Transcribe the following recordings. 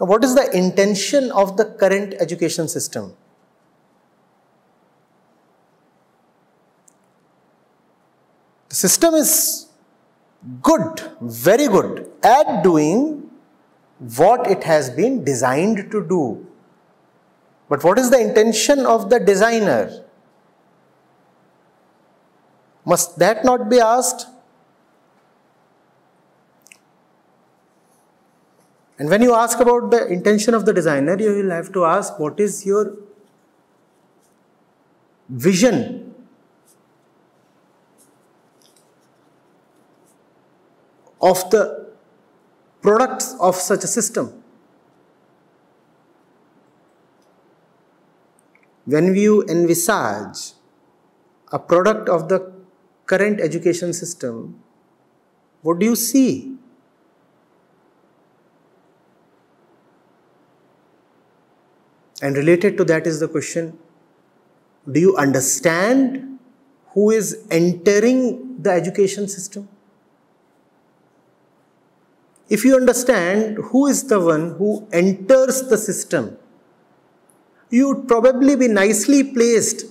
Now, what is the intention of the current education system? The system is good, very good at doing what it has been designed to do. But what is the intention of the designer? Must that not be asked? And when you ask about the intention of the designer, you will have to ask what is your vision of the products of such a system. When you envisage a product of the current education system, what do you see? And related to that is the question do you understand who is entering the education system? If you understand who is the one who enters the system, you would probably be nicely placed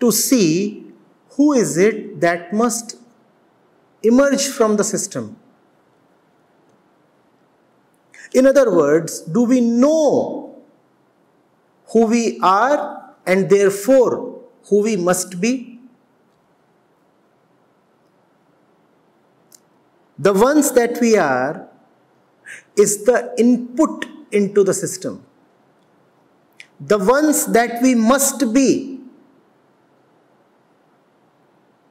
to see who is it that must emerge from the system. In other words, do we know who we are and therefore who we must be? The ones that we are is the input into the system. The ones that we must be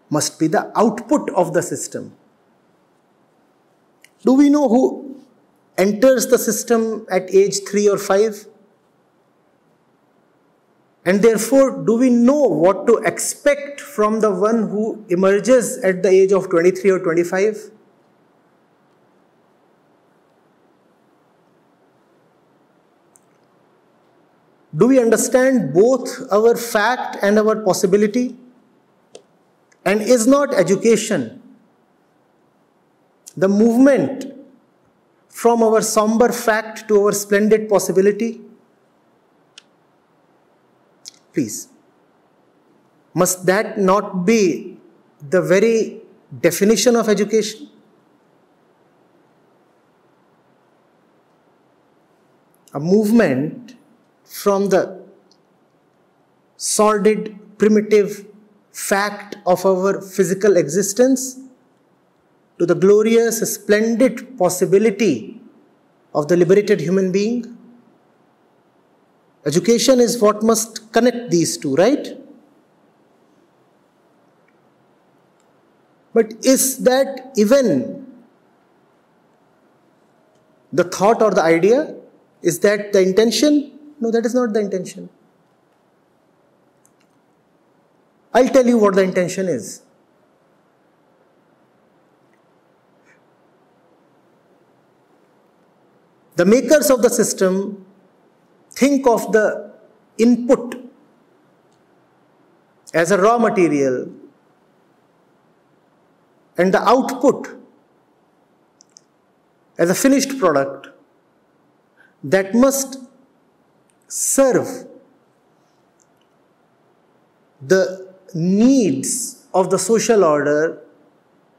must be the output of the system. Do we know who enters the system at age 3 or 5? And therefore, do we know what to expect from the one who emerges at the age of 23 or 25? Do we understand both our fact and our possibility? And is not education the movement from our somber fact to our splendid possibility? Must that not be the very definition of education? A movement from the sordid, primitive fact of our physical existence to the glorious, splendid possibility of the liberated human being. Education is what must connect these two, right? But is that even the thought or the idea? Is that the intention? No, that is not the intention. I'll tell you what the intention is. The makers of the system think of the input as a raw material and the output as a finished product that must serve the needs of the social order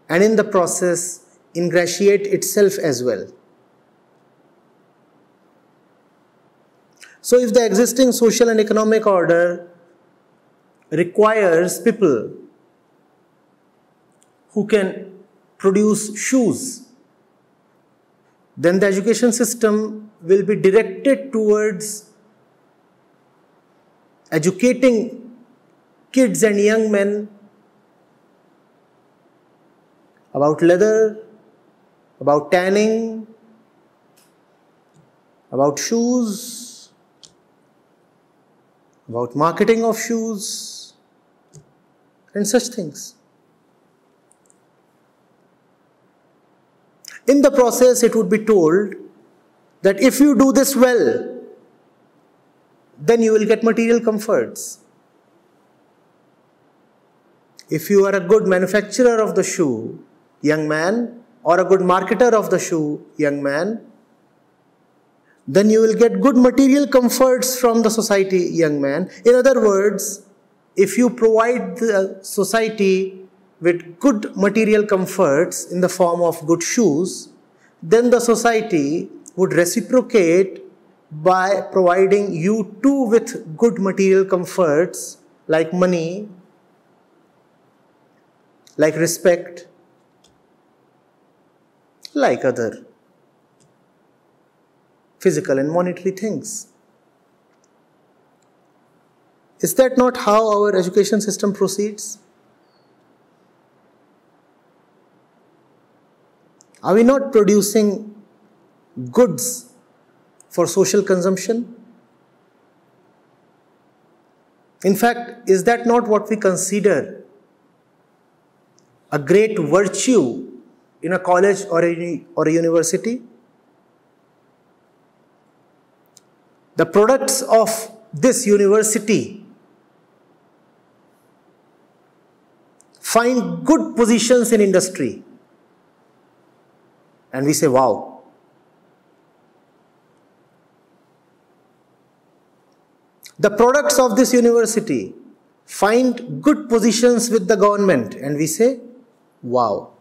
and in the process ingratiate itself as well. So, if the existing social and economic order requires people who can produce shoes, then the education system will be directed towards educating kids and young men about leather, about tanning, about shoes, about marketing of shoes, and such things. In the process, it would be told that if you do this well, then you will get material comforts. If you are a good manufacturer of the shoe, young man, or a good marketer of the shoe, young man, then you will get good material comforts from the society, young man. In other words, if you provide the society with good material comforts in the form of good shoes, then the society would reciprocate by providing you too with good material comforts like money, like respect, like other physical and monetary things. Is that not how our education system proceeds? Are we not producing goods for social consumption? In fact, is that not what we consider a great virtue in a college or a, or a university? The products of this university find good positions in industry. And we say, wow. The products of this university find good positions with the government, and we say, wow.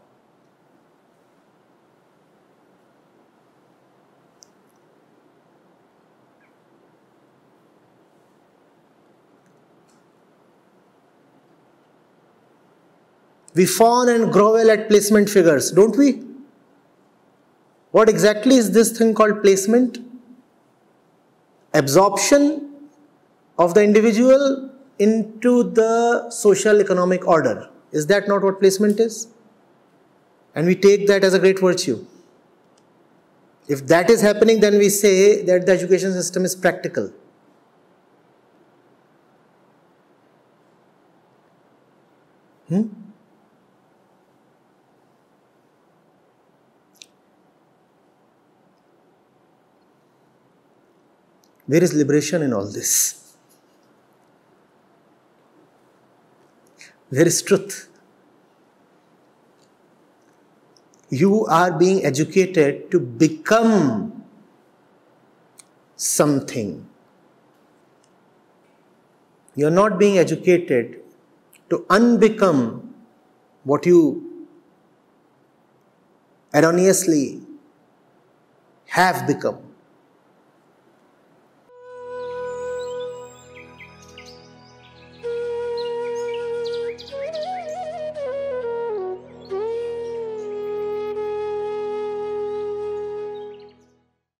We fawn and grovel at placement figures, don't we? What exactly is this thing called placement? Absorption of the individual into the social economic order. Is that not what placement is? And we take that as a great virtue. If that is happening, then we say that the education system is practical. Hmm? Where is liberation in all this? Where is truth? You are being educated to become something. You are not being educated to unbecome what you erroneously have become.